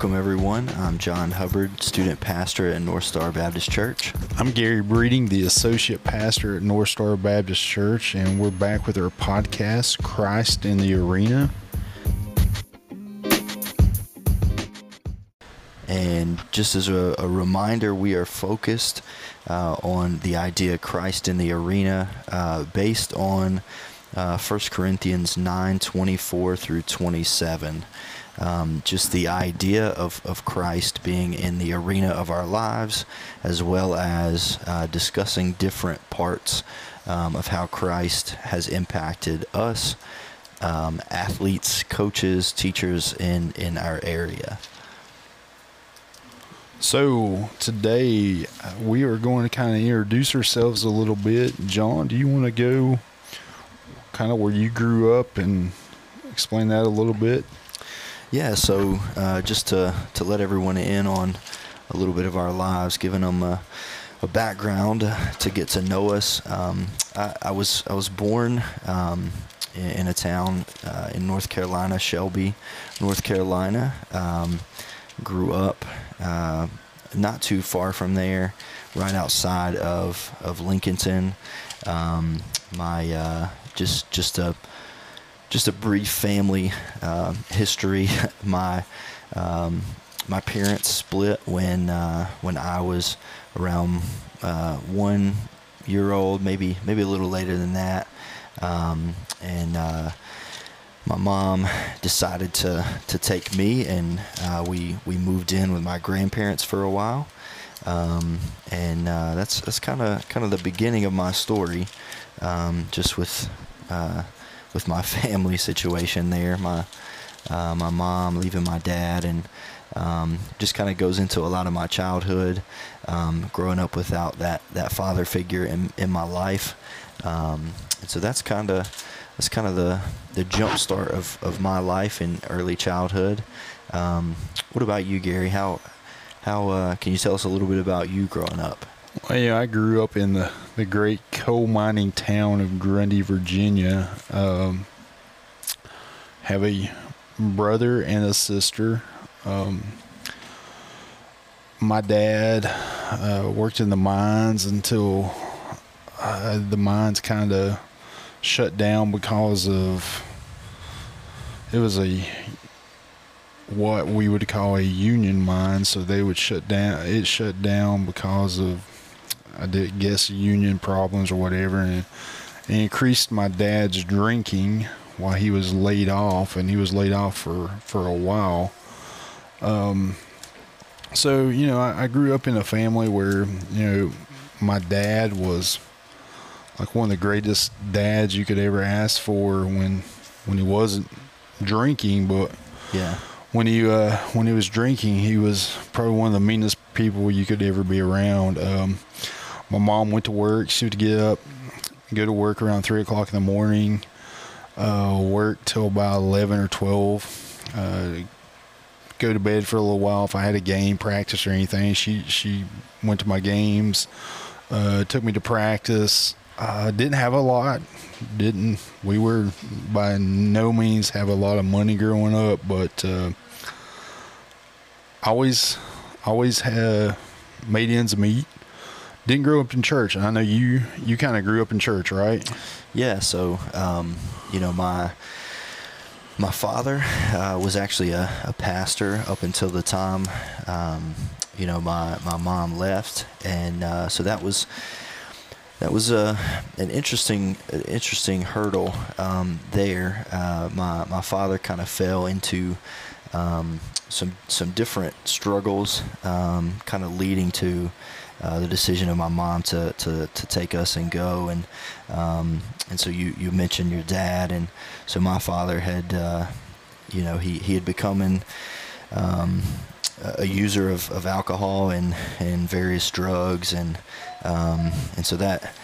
Welcome, everyone. I'm John Hubbard, student pastor at North Star Baptist Church. I'm Gary Breeding, the associate pastor at North Star Baptist Church, and we're back with our podcast, Christ in the Arena. And just as a, a reminder, we are focused uh, on the idea Christ in the arena uh, based on uh, 1 Corinthians 9 24 through 27 um, just the idea of, of Christ being in the arena of our lives, as well as uh, discussing different parts um, of how Christ has impacted us, um, athletes, coaches, teachers in, in our area. So today we are going to kind of introduce ourselves a little bit. John, do you want to go kind of where you grew up and explain that a little bit? Yeah, so uh, just to, to let everyone in on a little bit of our lives, giving them a, a background to get to know us. Um, I, I, was I was born um, in, in, a town uh, in North Carolina, Shelby, North Carolina. Um, grew up uh, not too far from there, right outside of of Lincolnton. Um, my uh, just just a just a brief family uh, history. my um, my parents split when uh, when I was around uh, one year old, maybe maybe a little later than that, um, and uh, my mom decided to to take me, and uh, we we moved in with my grandparents for a while. Um, and uh, that's that's kind of kind of the beginning of my story, um, just with with my family situation there. My uh, my mom leaving my dad, and um, just kind of goes into a lot of my childhood, um, growing up without that that father figure in in my life. Um, and so that's kind of that's kind of the the jump start of, of my life in early childhood. Um, what about you, Gary? How how uh, can you tell us a little bit about you growing up? Well, yeah, I grew up in the, the great coal mining town of Grundy, Virginia. Um, have a brother and a sister. Um, my dad uh, worked in the mines until uh, the mines kind of shut down because of it was a what we would call a union mine so they would shut down it shut down because of I did guess union problems or whatever, and it increased my dad's drinking while he was laid off, and he was laid off for for a while. Um, so you know, I, I grew up in a family where you know my dad was like one of the greatest dads you could ever ask for when when he wasn't drinking, but yeah when he uh, when he was drinking, he was probably one of the meanest people you could ever be around. Um, my mom went to work. She would get up, go to work around three o'clock in the morning, uh, work till about eleven or twelve. Uh, go to bed for a little while if I had a game practice or anything. She she went to my games, uh, took me to practice. Uh, didn't have a lot. Didn't we were by no means have a lot of money growing up, but uh, always always had made ends meet didn't grow up in church. And I know you you kind of grew up in church, right? Yeah. So um, you know my my father uh, was actually a, a, pastor up until the time um, you know my my mom left, and uh, so that was that was a uh, an interesting interesting hurdle um, there. Uh, my my father kind of fell into um, some some different struggles, um, kind of leading to uh, the decision of my mom to, to, to take us and go. And um, and so you, you mentioned your dad. And so my father had uh, you know he, he had become an, um, a user of, of alcohol and, and various drugs. And um, and so that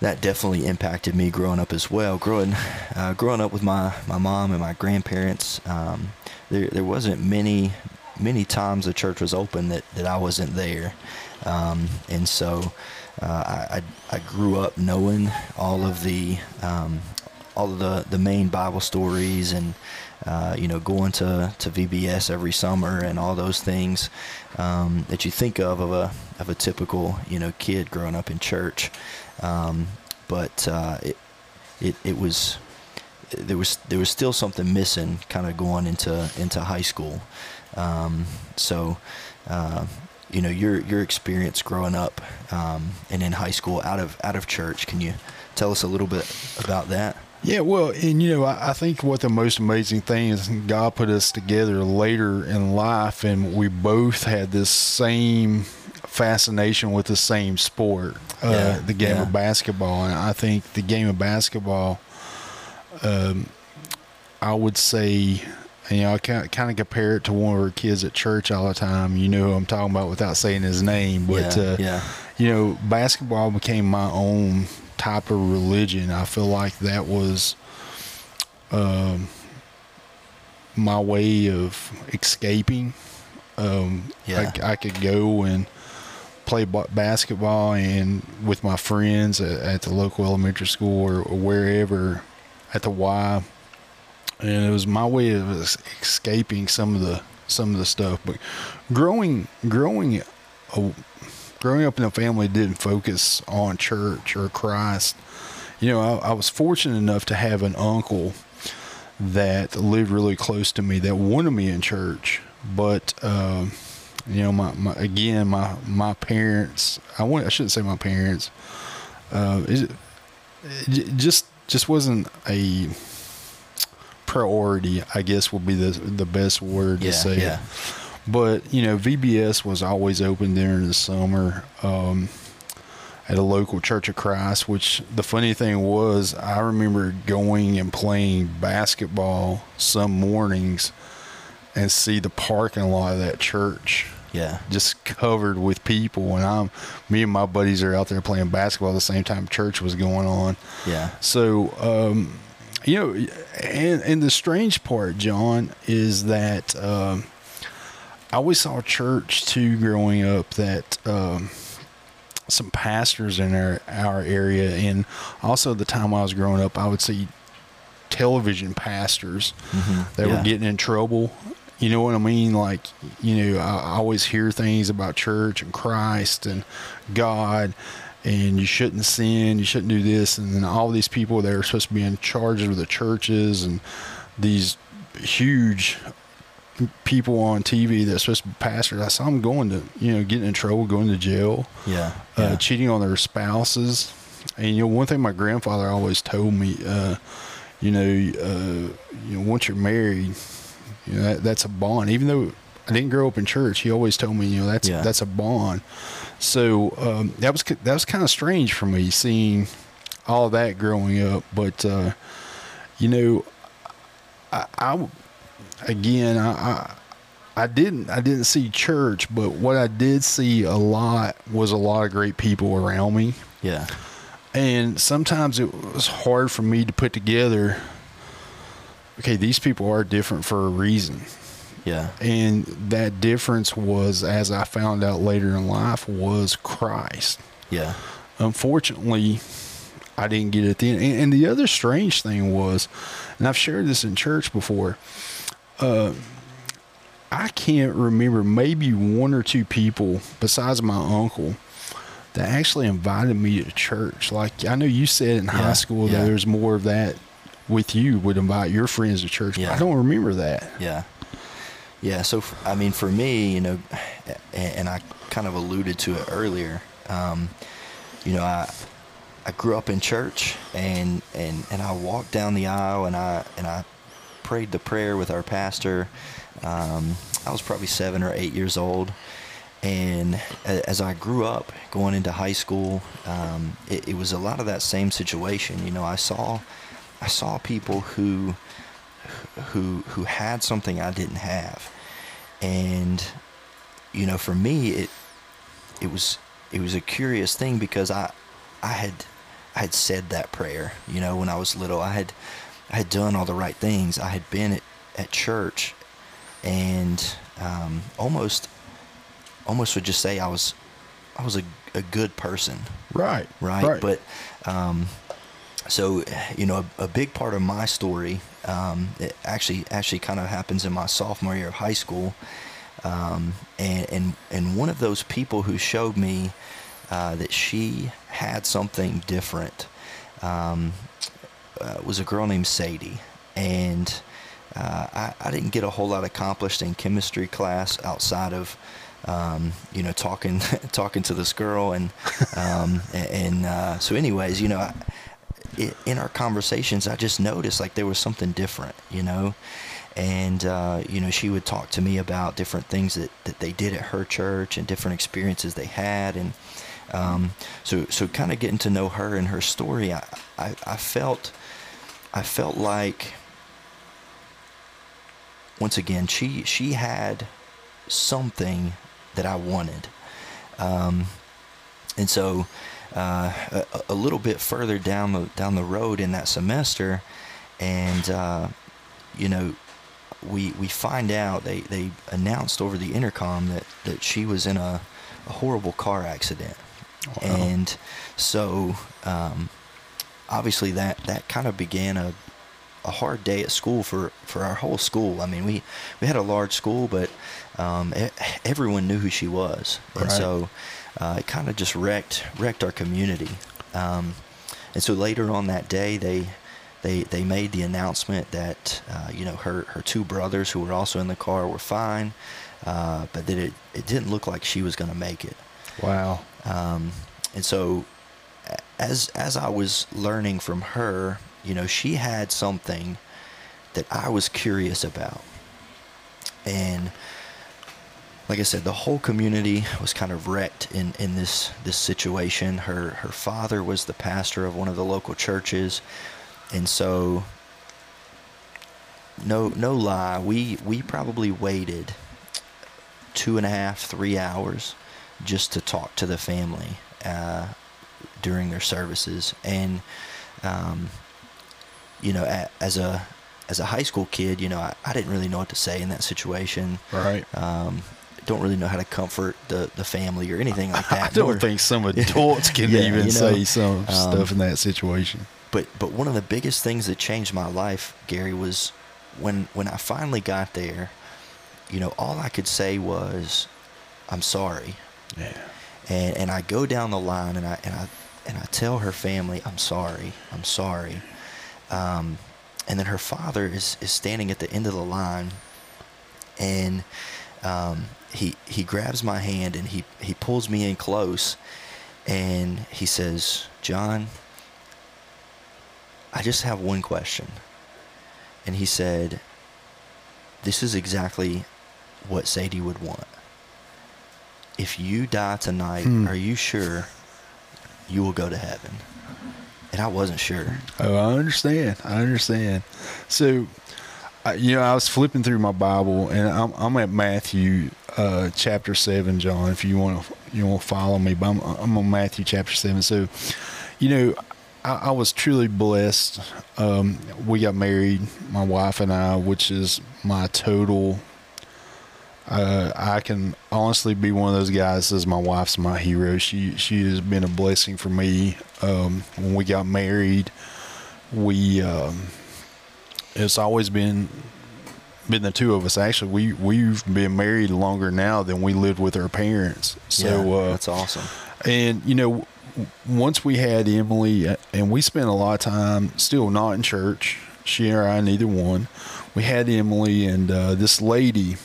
that definitely impacted me growing up as well. Growing uh, growing up with my, my mom and my grandparents um, there, there wasn't many many times the church was open that, that I wasn't there um, and so uh, I, I, grew up knowing all of the um, all of the the main Bible stories and uh, you know going to to VBS every summer and all those things um, that you think of of a of a typical you know kid growing up in church. Um, but uh, it, it it was there was there was still something missing kind of going into into high school. Um, so uh, you know your your experience growing up um, and in high school out of out of church. Can you tell us a little bit about that? Yeah, well, and you know, I, I think what the most amazing thing is God put us together later in life, and we both had this same fascination with the same sport, uh, Yeah, the game yeah. of basketball. And I think the game of basketball, um, I would say, you know, I kind of compare it to one of our kids at church all the time. You know who I'm talking about without saying his name, but yeah, uh, yeah, you know, basketball became my own type of religion. I feel like that was um, my way of escaping. Um, Yeah. I, I could go and play ba- basketball and with my friends at, at the local elementary school or, or wherever at the Y, and it was my way of escaping some of the some of the stuff. But growing growing a, growing up in a family didn't focus on church or Christ, you know, I, I was fortunate enough to have an uncle that lived really close to me that wanted me in church, but um, you know, my, my again, my my parents. I want I shouldn't say my parents. Uh, it, it just just wasn't a priority. I guess would be the the best word yeah, to say. yeah, But you know, VBS was always open during the summer um, at a local Church of Christ. Which the funny thing was, I remember going and playing basketball some mornings and see the parking lot of that church yeah, just covered with people. And I'm, me and my buddies are out there playing basketball at the same time church was going on. yeah, So, um, you know, and, and the strange part, John, is that um, I always saw church too growing up that um, some pastors in our, our area, and also the time I was growing up, I would see television pastors Mhm. that Yeah. were getting in trouble. You know what I mean? Like, you know, I, I always hear things about church and Christ and God, and you shouldn't sin, you shouldn't do this, and then all these people that are supposed to be in charge of the churches and these huge people on TV that's supposed to be pastors. I saw them going to, you know, getting in trouble, going to jail yeah, uh, cheating on their spouses. And you know, one thing my grandfather always told me, uh, you know, uh, you know, once you're married, you know, that, that's a bond. Even though I didn't grow up in church, he always told me, you know, that's Yeah. that's a bond. So um, that was that was kind of strange for me seeing all that growing up. But uh, you know, I, I again, I, I I didn't I didn't see church, but what I did see a lot was a lot of great people around me. yeah. And sometimes it was hard for me to put together okay, these people are different for a reason. Yeah. And that difference was as I found out later in life was Christ. Yeah. Unfortunately, I didn't get it then. And, and the other strange thing was, and I've shared this in church before, uh, I can't remember maybe one or two people besides my uncle that actually invited me to church. Like I know you said in Yeah, high school yeah. that there's more of that with you would invite your friends to church. Yeah. But I don't remember that. Yeah. Yeah. So, I mean, for me, you know, and I kind of alluded to it earlier, um, you know, I, I grew up in church and, and, and I walked down the aisle and I, and I prayed the prayer with our pastor. Um, I was probably seven or eight years old. And as I grew up going into high school, um, it, it was a lot of that same situation. You know, I saw, I saw people who, who who had something I didn't have, and you know, for me, it it was it was a curious thing because I I had I had said that prayer. You know, when I was little, I had I had done all the right things. I had been at, at church, and um, almost almost would just say I was I was a, a good person Right. right? But um, so you know a, a, big part of my story um, it actually actually kind of happens in my sophomore year of high school. Um, and, and and one of those people who showed me uh, that she had something different um, uh, was a girl named Sadie. And uh, I, I didn't get a whole lot accomplished in chemistry class outside of um, you know talking talking to this girl and um, and uh, so anyways you know in our conversations, I just noticed like there was something different, you know. And uh, you know, she would talk to me about different things that, that they did at her church and different experiences they had, and um, so so kind of getting to know her and her story, I, I, I felt I felt like once again she she had something that I wanted, um, and so uh, a, a, little bit further down the down the road in that semester, and uh, you know, we we find out they, they announced over the intercom that, that she was in a, a horrible car accident, wow. and so um, obviously that that kind of began a a hard day at school for, for our whole school. I mean, we, we had a large school, but um, everyone knew who she was, and right. so uh, it kind of just wrecked wrecked our community. Um, and so later on that day, they they they made the announcement that uh, you know her her two brothers who were also in the car were fine, uh, but that it it didn't look like she was going to make it. Wow. Um, and so as as I was learning from her, you know, she had something that I was curious about, and like I said, the whole community was kind of wrecked in, in this this situation. Her her father was the pastor of one of the local churches, and so no no lie, we we probably waited two and a half three hours just to talk to the family uh, during their services, and um, you know, as a as a high school kid, you know, I, I didn't really know what to say in that situation. Right. Um, don't really know how to comfort the, the family or anything like that. I don't Nor, think some adults can yeah, even you know, say some um, stuff in that situation. But but one of the biggest things that changed my life, Gary, was when when I finally got there. You know, all I could say was, "I'm sorry." Yeah. And and I go down the line and I and I and I tell her family, "I'm sorry. I'm sorry." Um, and then her father is is standing at the end of the line, and um, he he grabs my hand and he he pulls me in close and he says, "John, I just have one question." And he said, "This is exactly what Sadie would want. If you die tonight, hmm. are you sure you will go to heaven?" And I wasn't sure. Oh, I understand. I understand. So, you know, I was flipping through my Bible, and I'm, I'm at Matthew uh, chapter seven, John. If you want to, you want to follow me, but I'm, I'm on Matthew chapter seven. So, you know, I, I was truly blessed. Um, we got married, my wife and I, which is my total. Uh, I can honestly be one of those guys. Says my wife's my hero. She she has been a blessing for me. Um, when we got married, we. Um, it's always been been the two of us. Actually, we we've been married longer now than we lived with our parents. So yeah, uh, that's awesome. And you know, once we had Emily, uh, and we spent a lot of time still not in church. She or I, neither one. We had Emily, and uh, this lady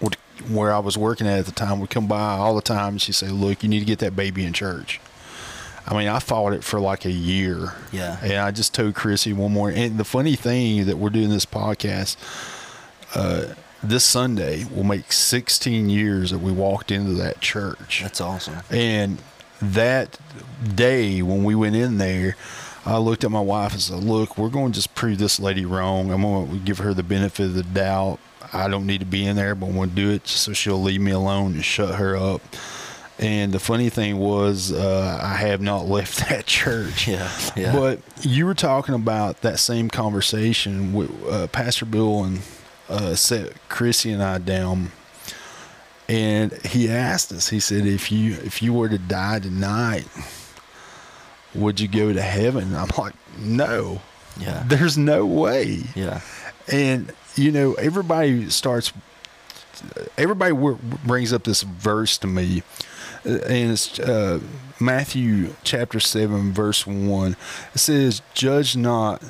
would, where I was working at at the time would come by all the time, and she'd say, "Look, you need to get that baby in church." I mean, I fought it for like a year. Yeah. And I just told Chrissy one more. And the funny thing that we're doing this podcast, uh, this Sunday will make 16 years that we walked into that church. That's awesome. And that day when we went in there, I looked at my wife and said, "Look, we're going to just prove this lady wrong. I'm going to give her the benefit of the doubt. I don't need to be in there, but I'm going to do it so she'll leave me alone and shut her up." And the funny thing was, uh, I have not left that church. Yeah, yeah. But you were talking about that same conversation with uh, Pastor Bill and uh, set Chrissy and I down, and he asked us. He said, "If you if you were to die tonight, would you go to heaven? I'm like, no, Yeah. there's no way. Yeah. And you know, everybody starts. Everybody w- brings up this verse to me, and it's uh, Matthew chapter seven, verse one. It says, "Judge not,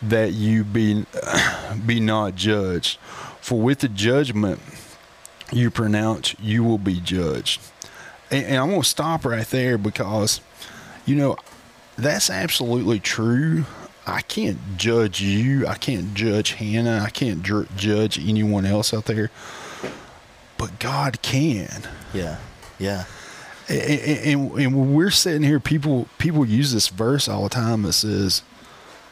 that you be be not judged, for with the judgment you pronounce, you will be judged." And, and I'm going to stop right there because, you know, that's absolutely true. I can't judge you. I can't judge Hannah. I can't dr- judge anyone else out there. But God can. Yeah. Yeah. And, and, and when we're sitting here, people people use this verse all the time that says,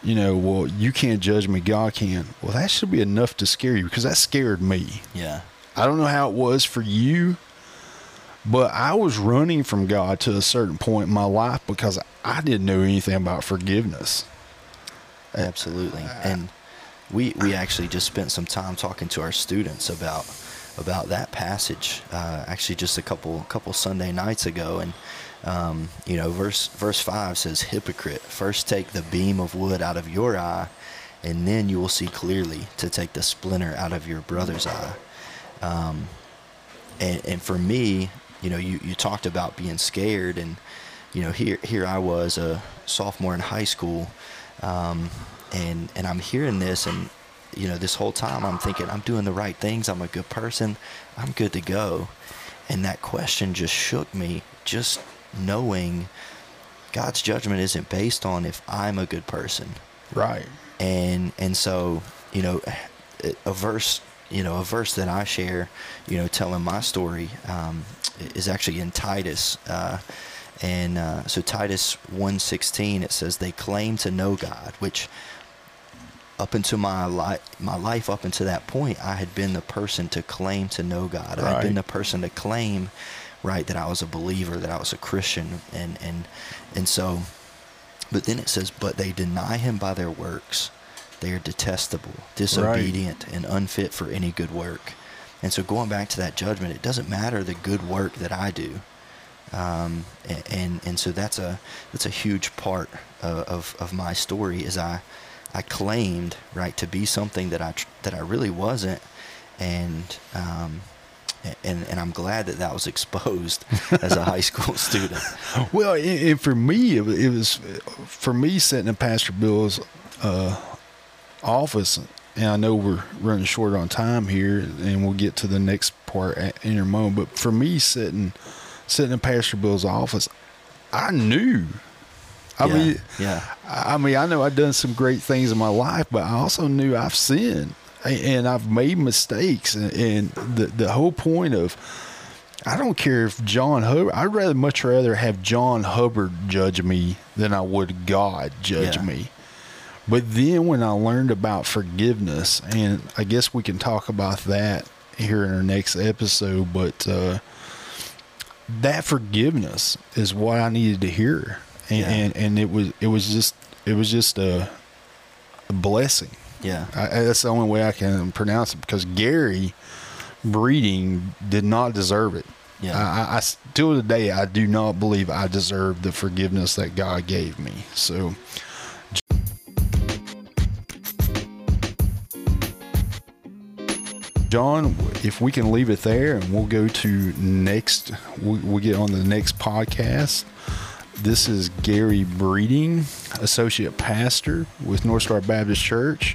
you know, well, you can't judge me, God can. Well, that should be enough to scare you because that scared me. Yeah. I don't know how it was for you, but I was running from God to a certain point in my life because I didn't know anything about forgiveness. Absolutely. And we we actually just spent some time talking to our students about about that passage. Uh, actually, just a couple couple Sunday nights ago, and um, you know, verse verse five says, "Hypocrite, first take the beam of wood out of your eye, and then you will see clearly to take the splinter out of your brother's eye." Um, and, and for me, you know, you, you talked about being scared, and you know, here here I was a sophomore in high school, um, and and I'm hearing this, and you know, this whole time I'm thinking I'm doing the right things, I'm a good person, I'm good to go, and that question just shook me, just knowing God's judgment isn't based on if I'm a good person, Right. and and so you know a verse you know a verse that i share you know telling my story um, is actually in titus uh, and uh, so titus 1.16 it says they claim to know god which up until my life my life up until that point i had been the person to claim to know god i had been the person to claim right that i was a believer that i was a christian and and and so but then it says, but they deny him by their works. They are detestable, disobedient, and unfit for any good work. And so going back to that judgment, it doesn't matter the good work that I do. Um, a- and, and so that's a that's a huge part of, of, of my story is I I claimed right to be something that I that I really wasn't, and um, and and I'm glad that that was exposed as a high school student. Well, and, for me, it, wa- it was for me sitting in Pastor Bill's uh, office, and I know we're running short on time here, and we'll get to the next part in a moment. But for me, sitting sitting in Pastor Bill's office, I knew. I Yeah, mean, yeah. I mean, I know I've done some great things in my life, but I also knew I've sinned and I've made mistakes. And, and the the whole point of I don't care if John Hubbard. I'd rather much rather have John Hubbard judge me than I would God judge Yeah. me. But then when I learned about forgiveness, and I guess we can talk about that here in our next episode, but uh, that forgiveness is what I needed to hear, and, Yeah. and and it was it was just it was just a, a blessing. Yeah. I, that's the only way I can pronounce it because Gary Breeding did not deserve it. Yeah. I, I- still today I do not believe I deserve the forgiveness that God gave me. So. John, if we can leave it there and we'll go to next, we, we get on the next podcast. This is Gary Breeding, Associate Pastor with North Star Baptist Church.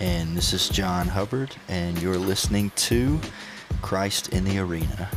And this is John Hubbard, and you're listening to Christ in the Arena.